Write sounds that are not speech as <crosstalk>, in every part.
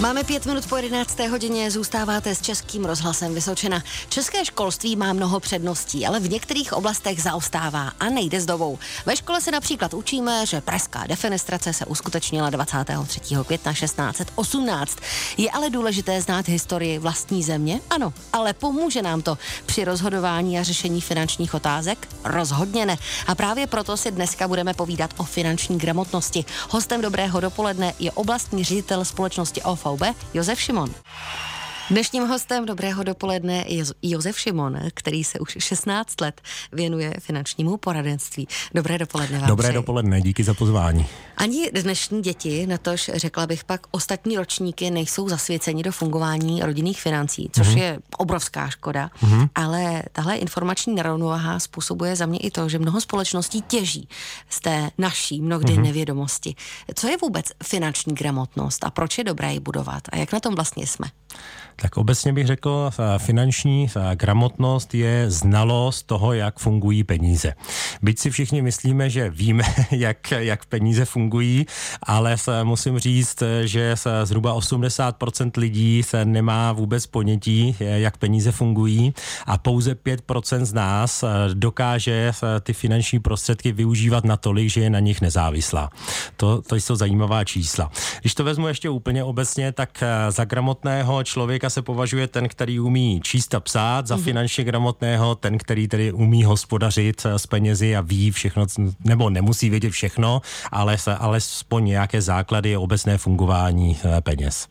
Máme pět minut po 11. hodině, zůstáváte s Českým rozhlasem Vysočena. České školství má mnoho předností, ale v některých oblastech zaostává a nejde s dobou. Ve škole se například učíme, že pražská defenestrace se uskutečnila 23. května 1618. Je ale důležité znát historii vlastní země? Ano, ale pomůže nám to při rozhodování a řešení finančních otázek? Rozhodně ne. A právě proto si dneska budeme povídat o finanční gramotnosti. Hostem dobrého dopoledne je oblastní ředitel společnosti OFO VB Josef Šimon. Dnešním hostem dobrého dopoledne je Josef Šimon, který se už 16 let věnuje finančnímu poradenství. Dobré dopoledne vám Dobré přeji. dopoledne, díky za pozvání. Ani dnešní děti, natož řekla bych pak, ostatní ročníky nejsou zasvěceni do fungování rodinných financí, což mm-hmm. je obrovská škoda, mm-hmm. ale tahle informační nerovnováha způsobuje za mě i to, že mnoho společností těží z té naší mnohdy mm-hmm. nevědomosti. Co je vůbec finanční gramotnost a proč je dobré ji budovat a jak na tom vlastně jsme? Tak obecně bych řekl, finanční gramotnost je znalost toho, jak fungují peníze. Byť si všichni myslíme, že víme, <laughs> jak, jak peníze fungují, ale se musím říct, že zhruba 80% lidí se nemá vůbec ponětí, jak peníze fungují a pouze 5% z nás dokáže ty finanční prostředky využívat natolik, že je na nich nezávislá. To, to jsou zajímavá čísla. Když to vezmu ještě úplně obecně, tak za gramotného člověka člověka se považuje ten, který umí číst a psát, za mm-hmm. finančně gramotného, ten, který tedy umí hospodařit eh, s penězi a ví všechno, nebo nemusí vědět všechno, ale alespoň nějaké základy obecné fungování eh, peněz.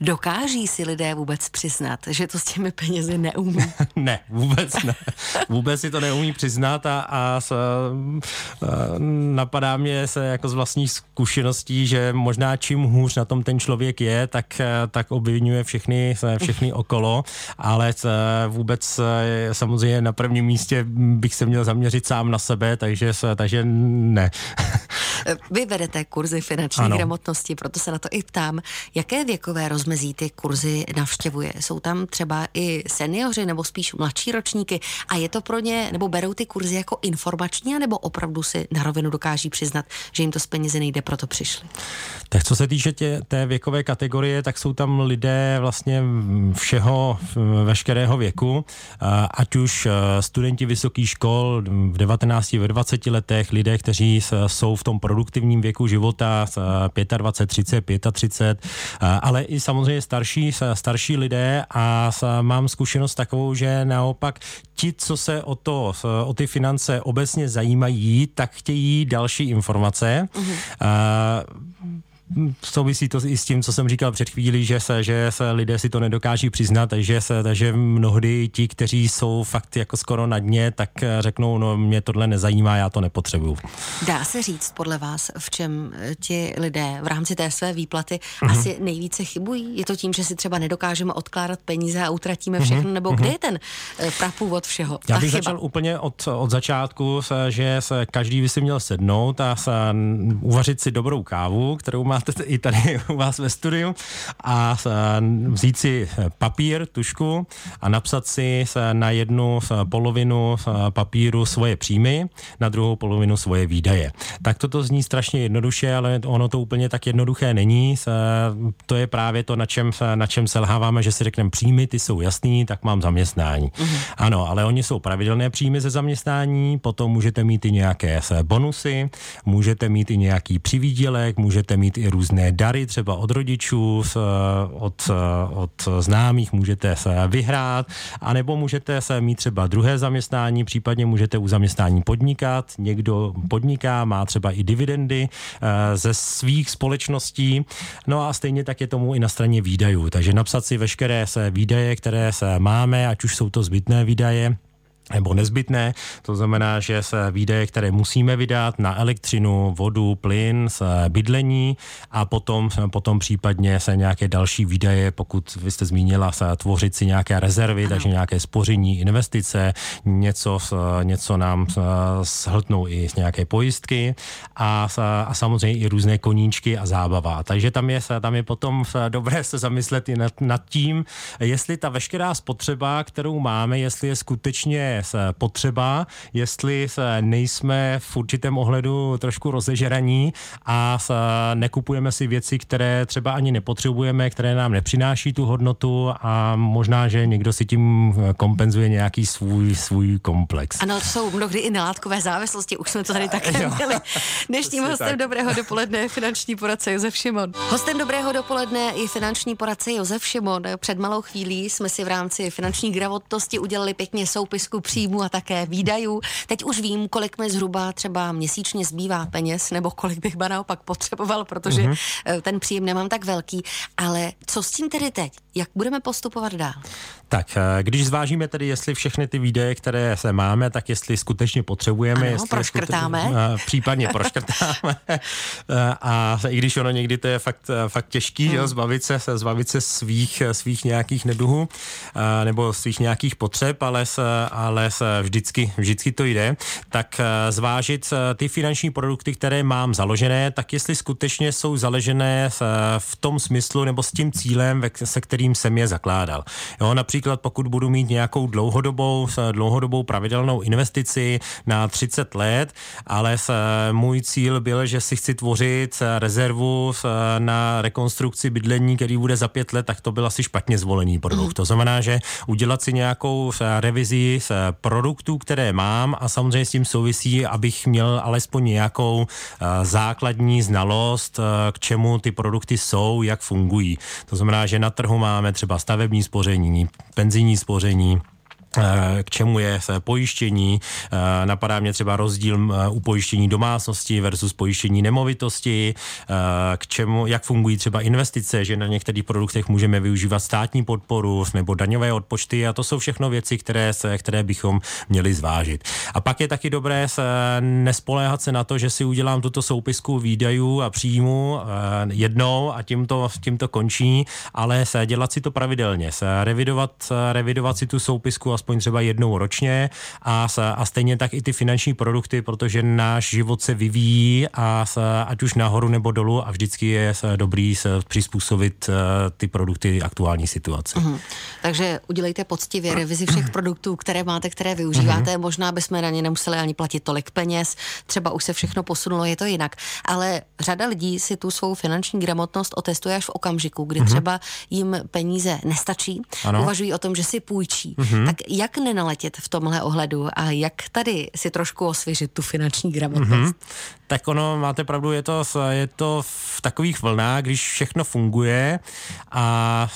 Dokáží si lidé vůbec přiznat, že to s těmi penězi neumí? <laughs> ne, vůbec ne. Vůbec si to neumí přiznat a, a s, a napadá mě se jako z vlastních zkušeností, že možná čím hůř na tom ten člověk je, tak, tak obvinuje všechny, všechny okolo, ale vůbec samozřejmě na prvním místě bych se měl zaměřit sám na sebe, takže, takže ne. Vy vedete kurzy finanční ano. gramotnosti, proto se na to i ptám. Jaké věkové rozmezí ty kurzy navštěvuje? Jsou tam třeba i seniori nebo spíš mladší ročníky a je to pro ně, nebo berou ty kurzy jako informační, nebo opravdu si na rovinu dokáží přiznat, že jim to z peněze nejde, proto přišli? Tak co se týče tě, té věkové kategorie, tak jsou tam lidé vlastně všeho, veškerého věku, ať už studenti vysokých škol v 19, ve 20 letech, lidé, kteří jsou v tom produktivním věku života 25, 30, 35, ale i samozřejmě starší, starší lidé a mám zkušenost takovou, že naopak ti, co se o to, o ty finance obecně zajímají, tak chtějí další informace. Uh-huh souvisí to i s tím, co jsem říkal před chvílí, že se, že se lidé si to nedokáží přiznat, takže, se, takže mnohdy ti, kteří jsou fakt jako skoro na dně, tak řeknou, no mě tohle nezajímá, já to nepotřebuju. Dá se říct podle vás, v čem ti lidé v rámci té své výplaty mm-hmm. asi nejvíce chybují? Je to tím, že si třeba nedokážeme odkládat peníze a utratíme všechno, mm-hmm. nebo kde mhm. je ten eh, prapůvod všeho? Já bych chyba? začal úplně od, od začátku, že se každý by si měl sednout a se, uvařit si dobrou kávu, kterou má máte i tady u vás ve studiu a vzít si papír, tušku a napsat si na jednu polovinu papíru svoje příjmy, na druhou polovinu svoje výdaje. Tak toto zní strašně jednoduše, ale ono to úplně tak jednoduché není. To je právě to, na čem, na čem selháváme, že si řekneme příjmy, ty jsou jasný, tak mám zaměstnání. Mm-hmm. Ano, ale oni jsou pravidelné příjmy ze zaměstnání, potom můžete mít i nějaké bonusy, můžete mít i nějaký přivídělek, můžete mít i různé dary, třeba od rodičů, od, od známých můžete se vyhrát, anebo můžete se mít třeba druhé zaměstnání, případně můžete u zaměstnání podnikat. Někdo podniká, má třeba i dividendy eh, ze svých společností. No a stejně tak je tomu i na straně výdajů. Takže napsat si veškeré se výdaje, které se máme, ať už jsou to zbytné výdaje, nebo nezbytné. To znamená, že se výdaje, které musíme vydat na elektřinu, vodu, plyn, bydlení a potom, potom případně se nějaké další výdaje, pokud vy jste zmínila, se tvořit si nějaké rezervy, ano. takže nějaké spoření, investice, něco, něco nám shltnou i z nějaké pojistky a, a samozřejmě i různé koníčky a zábava. Takže tam je, tam je potom dobré se zamyslet i nad, nad tím, jestli ta veškerá spotřeba, kterou máme, jestli je skutečně je potřeba, jestli nejsme v určitém ohledu trošku rozežeraní a nekupujeme si věci, které třeba ani nepotřebujeme, které nám nepřináší tu hodnotu a možná, že někdo si tím kompenzuje nějaký svůj, svůj komplex. Ano, to jsou mnohdy i nelátkové závislosti, už jsme to tady také měli. Dnešním hostem tak. Dobrého dopoledne je finanční poradce Josef Šimon. Hostem Dobrého dopoledne je finanční poradce Josef Šimon. Před malou chvílí jsme si v rámci finanční gramotnosti udělali pěkně soupisku příjmu a také výdajů. Teď už vím, kolik mi zhruba třeba měsíčně zbývá peněz, nebo kolik bych ba naopak potřeboval, protože mm-hmm. ten příjem nemám tak velký. Ale co s tím tedy teď? Jak budeme postupovat dál? Tak, eh, když zvážíme tedy, jestli všechny ty výdaje, které se máme, tak jestli skutečně potřebujeme, ano, jestli proškrtáme. Skutečně, <laughs> případně proškrtáme. <laughs> a i když ono někdy to je fakt, fakt těžký, hmm. že, zbavit se, zbavit se svých, svých nějakých neduhů nebo svých nějakých potřeb, ale, ale vždycky, vždycky to jde, tak zvážit ty finanční produkty, které mám založené, tak jestli skutečně jsou založené v tom smyslu nebo s tím cílem, se kterým jsem je zakládal. Jo, například pokud budu mít nějakou dlouhodobou, dlouhodobou pravidelnou investici na 30 let, ale můj cíl byl, že si chci tvořit rezervu na rekonstrukci bydlení, který bude za pět let, tak to byl asi špatně zvolený produkt. Mm. To znamená, že udělat si nějakou revizi produktů, které mám a samozřejmě s tím souvisí, abych měl alespoň nějakou základní znalost, k čemu ty produkty jsou, jak fungují. To znamená, že na trhu máme třeba stavební spoření, penzijní spoření, Eh, k čemu je pojištění. Eh, napadá mě třeba rozdíl eh, u pojištění domácnosti versus pojištění nemovitosti, k čemu, jak fungují třeba investice, že na některých produktech můžeme využívat státní podporu nebo daňové odpočty a to jsou všechno věci, které, se, které bychom měli zvážit. A pak je taky dobré se nespoléhat se na to, že si udělám tuto soupisku výdajů a příjmu jednou a tím to, tím to končí, ale se dělat si to pravidelně, se revidovat, revidovat si tu soupisku aspoň třeba jednou ročně a, a stejně tak i ty finanční produkty, protože náš život se vyvíjí a ať už nahoru nebo dolů a vždycky je dobrý se přizpůsobit eh, ty produkty aktuální situaci. Mm-hmm. Takže udělejte poctivě revizi všech produktů, které máte, které využíváte. Mm-hmm. Možná bychom na ně nemuseli ani platit tolik peněz, třeba už se všechno posunulo, je to jinak. Ale řada lidí si tu svou finanční gramotnost otestuje až v okamžiku, kdy mm-hmm. třeba jim peníze nestačí, ano. uvažují o tom, že si půjčí. Mm-hmm. Tak jak nenaletět v tomhle ohledu a jak tady si trošku osvěžit tu finanční gramotnost? Mm-hmm. Tak ono, máte pravdu, je to, je to v takových vlnách, když všechno funguje a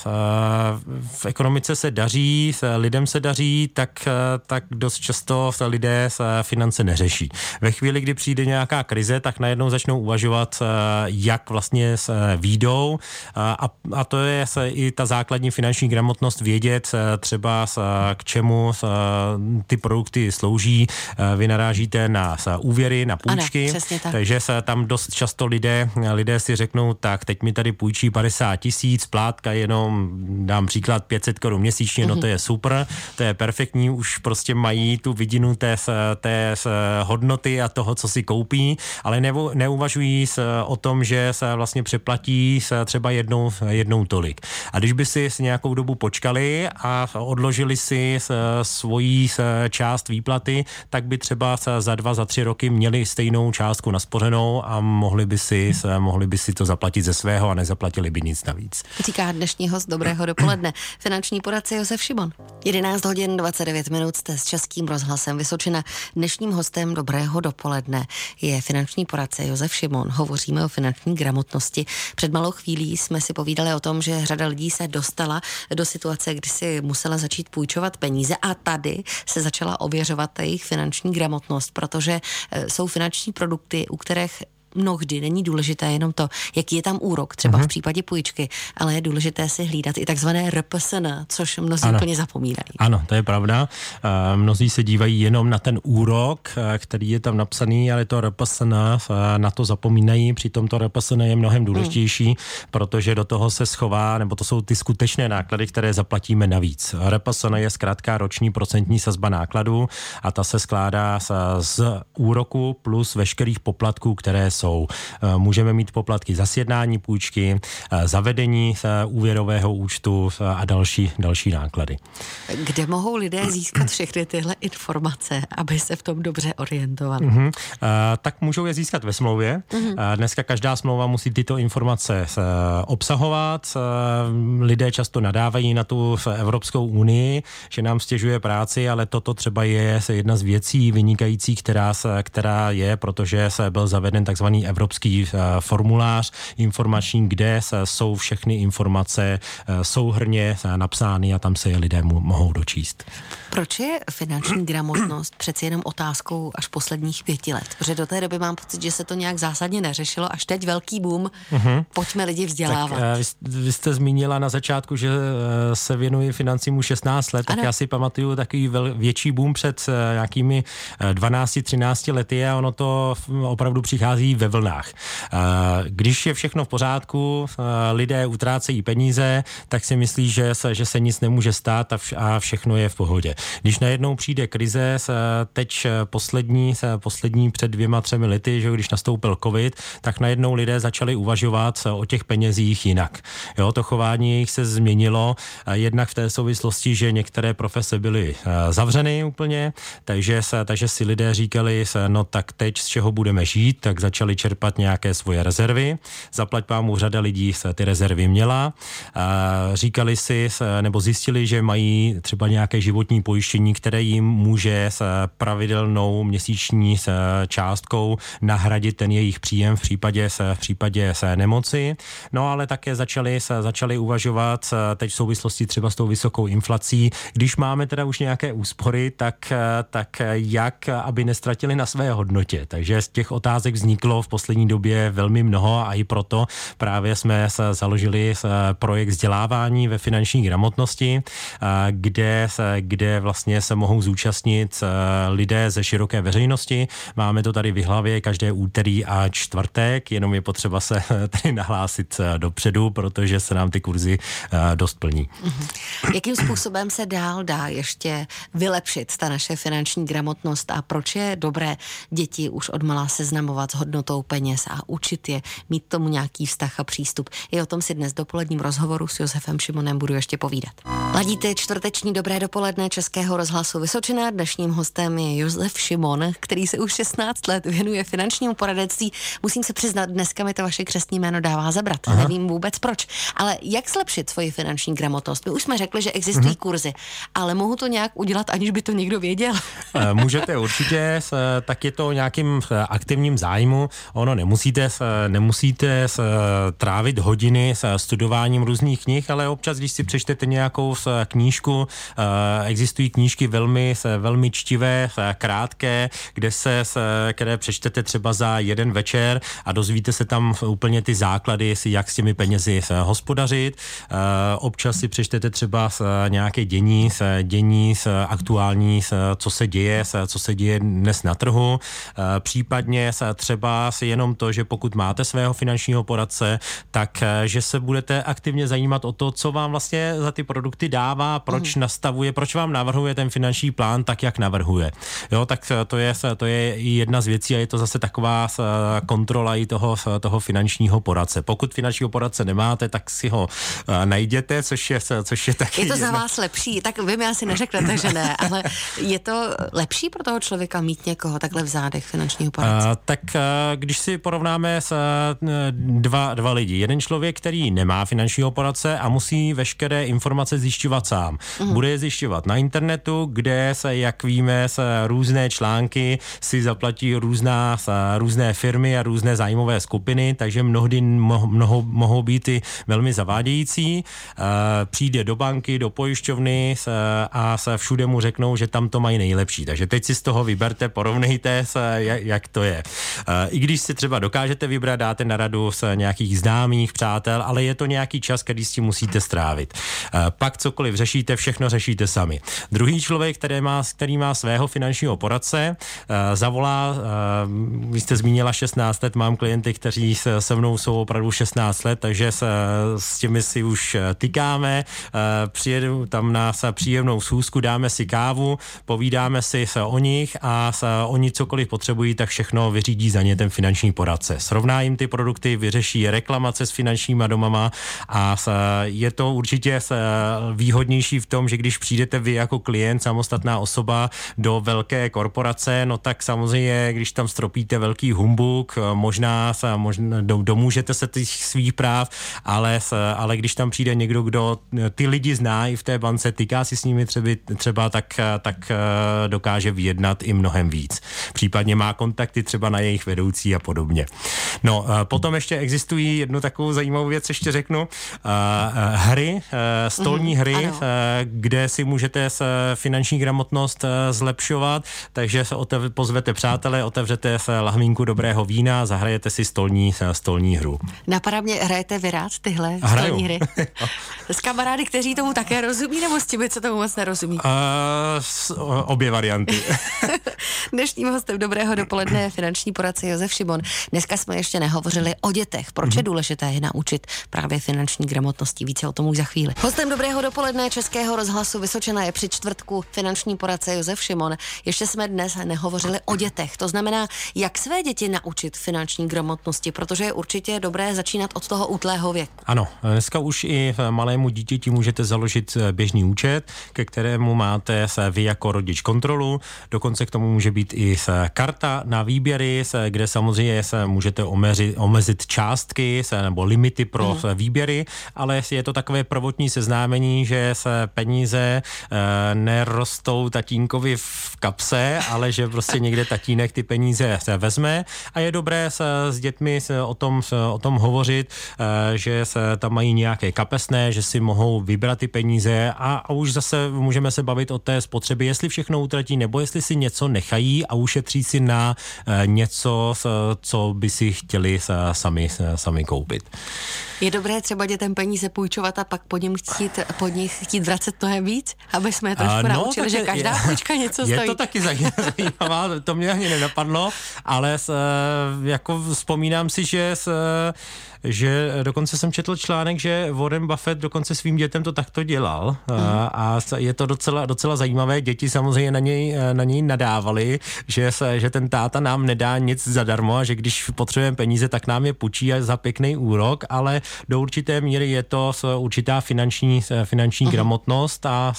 v ekonomice se daří, lidem se daří, tak, tak dost často lidé finance neřeší. Ve chvíli, kdy přijde nějaká krize, tak najednou začnou uvažovat, jak vlastně výjdou a, a to je i ta základní finanční gramotnost vědět třeba k čemu ty produkty slouží. Vy narážíte na úvěry, na půjčky. Ano, tak. Takže se tam dost často lidé, lidé si řeknou, tak teď mi tady půjčí 50 tisíc, plátka jenom, dám příklad, 500 korun měsíčně, mm-hmm. no to je super, to je perfektní, už prostě mají tu vidinu té, té hodnoty a toho, co si koupí, ale nevu, neuvažují se o tom, že se vlastně přeplatí se třeba jednou, jednou tolik. A když by si s nějakou dobu počkali a odložili si svoji část výplaty, tak by třeba za dva, za tři roky měli stejnou částku naspořenou a mohli by si, mohli by si to zaplatit ze svého a nezaplatili by nic navíc. Říká dnešní host Dobrého dopoledne, finanční poradce Josef Šimon. 11 hodin 29 minut jste s Českým rozhlasem Vysočina. Dnešním hostem Dobrého dopoledne je finanční poradce Josef Šimon. Hovoříme o finanční gramotnosti. Před malou chvílí jsme si povídali o tom, že řada lidí se dostala do situace, kdy si musela začít půjčovat peníze a tady se začala ověřovat jejich finanční gramotnost, protože eh, jsou finanční produkty, u kterých mnohdy není důležité jenom to, jaký je tam úrok, třeba mm-hmm. v mhm. případě půjčky, ale je důležité si hlídat i takzvané RPSN, což mnozí ano. úplně zapomínají. Ano, to je pravda. Uh, mnozí se dívají jenom na ten úrok, uh, který je tam napsaný, ale to RPSN uh, na to zapomínají, přitom to RPSN je mnohem důležitější, mm. protože do toho se schová, nebo to jsou ty skutečné náklady, které zaplatíme navíc. RPSN je zkrátka roční procentní sazba nákladů a ta se skládá z úroku plus veškerých poplatků, které jsou jsou. Můžeme mít poplatky za sjednání půjčky, zavedení úvěrového účtu a další, další náklady. Kde mohou lidé získat všechny tyhle informace, aby se v tom dobře orientovali? Uh-huh. Tak můžou je získat ve smlouvě. Uh-huh. Dneska každá smlouva musí tyto informace obsahovat. Lidé často nadávají na tu Evropskou unii, že nám stěžuje práci, ale toto třeba je jedna z věcí vynikající, která, která je, protože se byl zaveden takzvaný evropský formulář informační, kde jsou všechny informace souhrně napsány a tam se je lidé mohou dočíst. Proč je finanční <clears throat> gramotnost přeci jenom otázkou až posledních pěti let? Protože do té doby mám pocit, že se to nějak zásadně neřešilo, až teď velký boom, uh-huh. pojďme lidi vzdělávat. Tak, vy, vy jste zmínila na začátku, že se věnuji financím už 16 let, ano. tak já si pamatuju takový vel, větší boom před nějakými 12-13 lety a ono to opravdu přichází ve vlnách. Když je všechno v pořádku, lidé utrácejí peníze, tak si myslí, že se, že se nic nemůže stát a, vš- a všechno je v pohodě. Když najednou přijde krize, teď poslední, poslední před dvěma, třemi lety, že když nastoupil covid, tak najednou lidé začali uvažovat o těch penězích jinak. Jo, to chování jich se změnilo, jednak v té souvislosti, že některé profese byly zavřeny úplně, takže, takže si lidé říkali, no tak teď z čeho budeme žít, tak začali čerpat nějaké svoje rezervy. Zaplať pámu řada lidí se ty rezervy měla. Říkali si, nebo zjistili, že mají třeba nějaké životní pojištění, které jim může s pravidelnou měsíční částkou nahradit ten jejich příjem v případě, v případě se nemoci. No ale také začali, začali uvažovat teď v souvislosti třeba s tou vysokou inflací, když máme teda už nějaké úspory, tak, tak jak, aby nestratili na své hodnotě. Takže z těch otázek vzniklo v poslední době velmi mnoho a i proto právě jsme založili projekt vzdělávání ve finanční gramotnosti, kde, kde vlastně se mohou zúčastnit lidé ze široké veřejnosti. Máme to tady v hlavě každé úterý a čtvrtek, jenom je potřeba se <laughs> tady nahlásit dopředu, protože se nám ty kurzy dost plní. Mhm. Jakým způsobem se dál dá ještě vylepšit ta naše finanční gramotnost a proč je dobré děti už odmala seznamovat s hodnotou peněz a učit je mít tomu nějaký vztah a přístup. I o tom si dnes dopoledním rozhovoru s Josefem Šimonem budu ještě povídat. Ladíte čtvrteční dobré dopoledne Českého rozhlasu Vysočina. Dnešním hostem je Josef Šimon, který se už 16 let věnuje finančnímu poradenství. Musím se přiznat, dneska mi to vaše křestní jméno dává zabrat. Aha. Nevím vůbec proč. Ale jak zlepšit svoji finanční gramotnost? My už jsme řekli, že existují mhm. kurzy, ale mohu to nějak udělat, aniž by to někdo věděl? Eh, můžete určitě, tak je to nějakým eh, aktivním zájmu. Ono nemusíte, nemusíte trávit hodiny s studováním různých knih, ale občas, když si přečtete nějakou knížku, eh, existují knížky velmi, velmi čtivé, krátké, kde se, které přečtete třeba za jeden večer a dozvíte se tam úplně ty základy, jak s těmi penězi hospodařit. Eh, občas si přečtete třeba nějaké dění, dění aktuální, co se děje, co se děje dnes na trhu. Eh, případně třeba si jenom to, že pokud máte svého finančního poradce, tak že se budete aktivně zajímat o to, co vám vlastně za ty produkty dává, proč mm. nastavuje, proč vám navrhuje ten finanční plán tak, jak navrhuje. Jo, tak to je, to je jedna z věcí a je to zase taková kontrola i toho, toho finančního poradce. Pokud finančního poradce nemáte, tak si ho najděte, což je, což je taky... Je to za jedna... vás lepší, tak vy mi asi neřeknete, že ne, ale je to lepší pro toho člověka mít někoho takhle v zádech finančního poradce? A, tak a, když si porovnáme s dva, dva lidi, jeden člověk, který nemá finančního poradce a musí veškeré informace zjišťovat sám. Mm. Bude je zjišťovat na internetu, kde se, jak víme, se různé články si zaplatí různá, různé firmy a různé zájmové skupiny, takže mnohdy mnoho, mohou být i velmi zavádějící. Přijde do banky, do pojišťovny a se všude mu řeknou, že tam to mají nejlepší. Takže teď si z toho vyberte, porovnejte, jak to je. I když si třeba dokážete vybrat, dáte na radu s nějakých známých přátel, ale je to nějaký čas, který s tím musíte strávit. Pak cokoliv řešíte, všechno řešíte sami. Druhý člověk, který má, který má svého finančního poradce, uh, zavolá, uh, vy jste zmínila 16 let, mám klienty, kteří se, mnou jsou opravdu 16 let, takže se, s těmi si už eh, tykáme, přijedu tam na příjemnou schůzku, dáme si kávu, povídáme si se o nich a oni cokoliv potřebují, tak všechno vyřídí za ně ten finanční poradce. Srovná jim ty produkty, vyřeší reklamace s finančníma domama a je to určitě výhodnější v tom, že když přijdete vy jako klient, samostatná osoba do velké korporace, no tak samozřejmě, když tam stropíte velký humbuk, možná, možná domůžete se těch svých práv, ale, ale když tam přijde někdo, kdo ty lidi zná i v té bance, týká si s nimi třeba, třeba tak, tak dokáže vyjednat i mnohem víc. Případně má kontakty třeba na jejich vedoucí a podobně. No, potom ještě existují jednu takovou zajímavou věc, ještě řeknu. Hry, stolní mm-hmm, hry, ano. kde si můžete s finanční gramotnost zlepšovat, takže se otev, pozvete přátelé, otevřete se lahmínku dobrého vína, zahrajete si stolní, stolní hru. Napadá mě, hrajete vy rád tyhle Hraju. stolní hry? <laughs> s kamarády, kteří tomu také rozumí, nebo s těmi, co tomu moc nerozumí? Uh, s, obě varianty. <laughs> Dnešním hostem dobrého dopoledne je finanční poradce Josef Šimon. Dneska jsme ještě nehovořili o dětech. Proč mm-hmm. je mhm. důležité je naučit právě finanční gramotnosti? Více o tom už za chvíli. Hostem dobrého dopoledne Českého rozhlasu Vysočena je při čtvrtku finanční poradce Josef Šimon. Ještě jsme dnes nehovořili o dětech. To znamená, jak své děti naučit finanční gramotnosti, protože je určitě dobré začínat od toho útlého věku. Ano, dneska už i malému dítěti můžete založit eh, běžný účet, ke kterému máte se vy jako rodič kontrolu. Dokonce k tomu může být i karta na výběry, kde samozřejmě se můžete omezit, omezit částky nebo limity pro mm. výběry, ale je to takové prvotní seznámení, že se peníze e, nerostou tatínkovi v kapse, ale že prostě někde tatínek ty peníze se vezme a je dobré se s dětmi se o tom, se o tom hovořit, e, že se tam mají nějaké kapesné, že si mohou vybrat ty peníze a, a už zase můžeme se bavit o té spotřebě, jestli všechno utratí nebo jestli si něco nechají a ušetří si na e, něco, co by si chtěli sami, sami koupit. Je dobré třeba dětem peníze půjčovat a pak po, něm chtít, po nich chtít vracet mnohem víc, aby jsme je trošku no, naučili, že každá je, půjčka něco je stojí. Je to taky <laughs> zajímavá, to mě ani nenapadlo, ale s, jako vzpomínám si, že s, že dokonce jsem četl článek, že Warren Buffett dokonce svým dětem to takto dělal mm. a je to docela, docela zajímavé. Děti samozřejmě na něj, na něj nadávali, že, se, že ten táta nám nedá nic zadarmo a že když potřebujeme peníze, tak nám je půjčí za pěkný úrok, ale do určité míry je to určitá finanční, finanční uh-huh. gramotnost a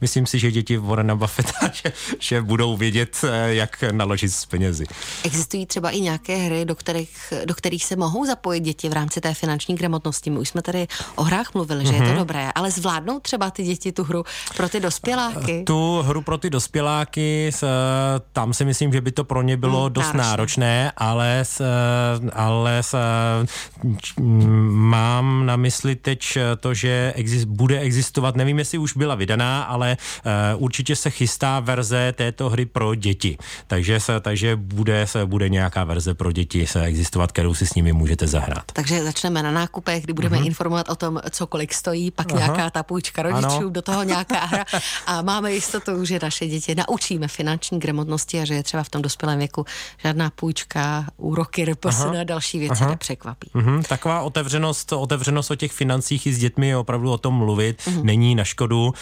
myslím si, že děti Warrena Buffetta, <laughs> že, že budou vědět, jak naložit s penězi. Existují třeba i nějaké hry, do kterých, do kterých se mohou zapojit děti v rámci té finanční gramotnosti. My už jsme tady o hrách mluvili, že uh-huh. je to mhm. dobré, ale zvládnou třeba ty děti tu hru pro ty dospěláky? Tu hru pro ty dospěláky, tam si myslím, že by to pro ně bylo hmm, dost náročné, náročné ale, ale mám na mysli teď to, že exist, bude existovat, nevím, jestli už byla vydaná, ale určitě se chystá verze této hry pro děti. Takže, se, takže bude, se, bude nějaká verze pro děti se existovat, kterou si s nimi můžete zahrát. Takže začneme na nákupech, kdy budeme uh-huh. informovat o tom, co kolik stojí, pak uh-huh. nějaká ta půjčka rodičů, ano. do toho nějaká hra a máme jistotu, že naše děti naučíme finanční gramotnosti a že je třeba v tom dospělém věku žádná půjčka, úroky, RPS a další věci Aha. nepřekvapí. Uh-huh. Taková otevřenost, otevřenost o těch financích i s dětmi je opravdu o tom mluvit, uh-huh. není na škodu. Uh,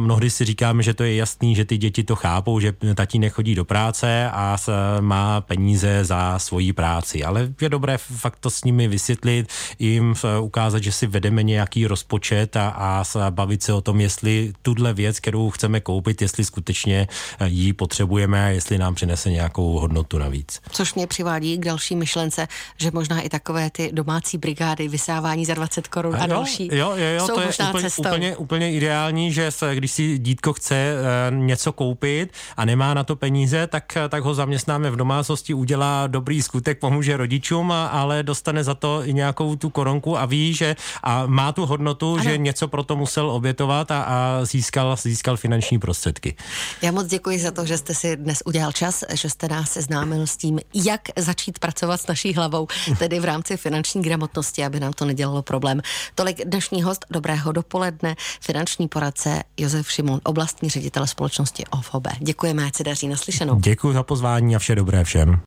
mnohdy si říkáme, že to je jasný, že ty děti to chápou, že tatí nechodí do práce a má peníze za svoji práci, ale je dobré fakt to s nimi vysvětlit, jim ukázat, že si vedeme nějaký rozpočet a, a bavit se o tom, jestli tuhle věc, kterou chceme koupit, jestli skutečně eh, ji potřebujeme a jestli nám přinese nějakou hodnotu navíc. Což mě přivádí k další myšlence, že možná i takové ty domácí brigády, vysávání za 20 korun a, a další jo, jo, jo, jsou to je úplně, úplně, úplně ideální, že se, když si dítko chce uh, něco koupit a nemá na to peníze, tak, tak ho zaměstnáme v domácnosti, udělá dobrý skutek, pomůže rodičům, ale dostane za to i nějakou tu koronku a ví, že a má tu hodnotu, ano. že něco pro to musel obětovat a, a získal, získal finanční prostředky. Já moc děkuji za to, že jste si dnes udělal čas, že jste nás seznámil s tím, jak začít pracovat s naší hlavou, tedy v rámci finanční gramotnosti, aby nám to nedělalo problém. Tolik dnešní host Dobrého dopoledne, finanční poradce Josef Šimon, oblastní ředitel společnosti OFOB. Děkujeme, ať se daří naslyšenou. Děkuji za pozvání a vše dobré všem.